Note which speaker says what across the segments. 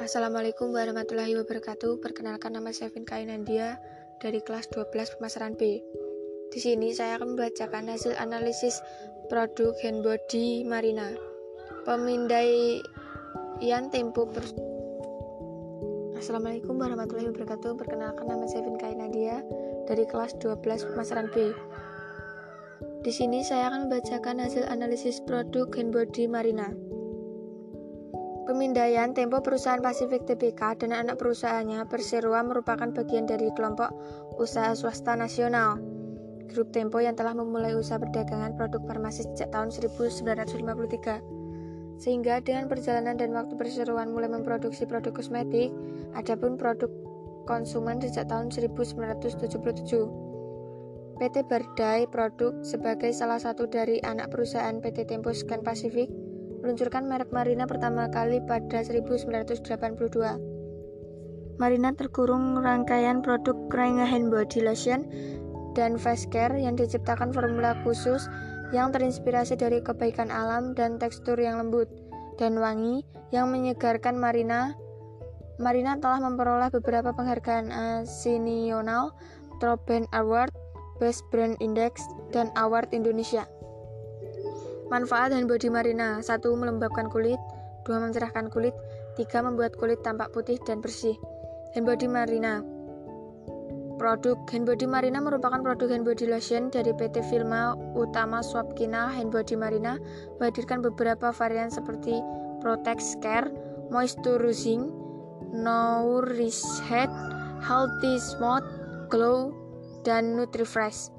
Speaker 1: Assalamualaikum warahmatullahi wabarakatuh. Perkenalkan nama saya Vin Kainandia dari kelas 12 pemasaran B. Di sini saya akan membacakan hasil analisis produk hand body Marina. Pemindaian tempo per... Assalamualaikum warahmatullahi wabarakatuh. Perkenalkan nama saya Vin Kainandia dari kelas 12 pemasaran B. Di sini saya akan membacakan hasil analisis produk hand body Marina. Pemindaian Tempo perusahaan Pasifik Tbk dan anak perusahaannya Perseroa merupakan bagian dari kelompok usaha swasta nasional. Grup Tempo yang telah memulai usaha perdagangan produk farmasi sejak tahun 1953. Sehingga dengan perjalanan dan waktu perseroan mulai memproduksi produk kosmetik, adapun produk konsumen sejak tahun 1977. PT Bardai Produk sebagai salah satu dari anak perusahaan PT Tempo Scan Pasifik meluncurkan merek Marina pertama kali pada 1982. Marina terkurung rangkaian produk Krenga Hand Body Lotion dan face care yang diciptakan formula khusus yang terinspirasi dari kebaikan alam dan tekstur yang lembut dan wangi yang menyegarkan Marina. Marina telah memperoleh beberapa penghargaan nasional, Top Brand Award, Best Brand Index, dan Award Indonesia. Manfaat hand body marina 1. Melembabkan kulit 2. Mencerahkan kulit 3. Membuat kulit tampak putih dan bersih Hand body marina Produk hand body marina merupakan produk hand body lotion dari PT Filma Utama Swapkina Hand Body Marina menghadirkan beberapa varian seperti Protect Care, Moisturizing, Nourish Head, Healthy Smooth, Glow, dan Nutrifresh.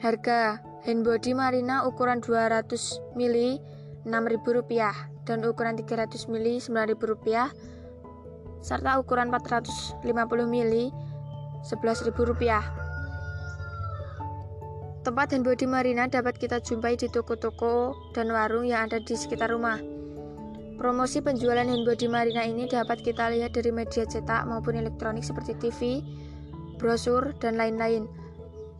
Speaker 1: Harga Handbody Marina ukuran 200 ml Rp6.000 dan ukuran 300 ml Rp9.000 serta ukuran 450 ml Rp11.000. Tempat handbody Marina dapat kita jumpai di toko-toko dan warung yang ada di sekitar rumah. Promosi penjualan handbody Marina ini dapat kita lihat dari media cetak maupun elektronik seperti TV, brosur, dan lain-lain.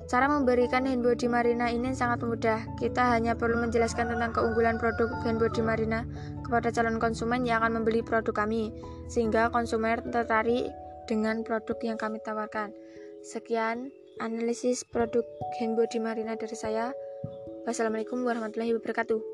Speaker 1: Cara memberikan hand body Marina ini sangat mudah. Kita hanya perlu menjelaskan tentang keunggulan produk hand body Marina kepada calon konsumen yang akan membeli produk kami, sehingga konsumen tertarik dengan produk yang kami tawarkan. Sekian analisis produk hand body Marina dari saya. Wassalamualaikum warahmatullahi wabarakatuh.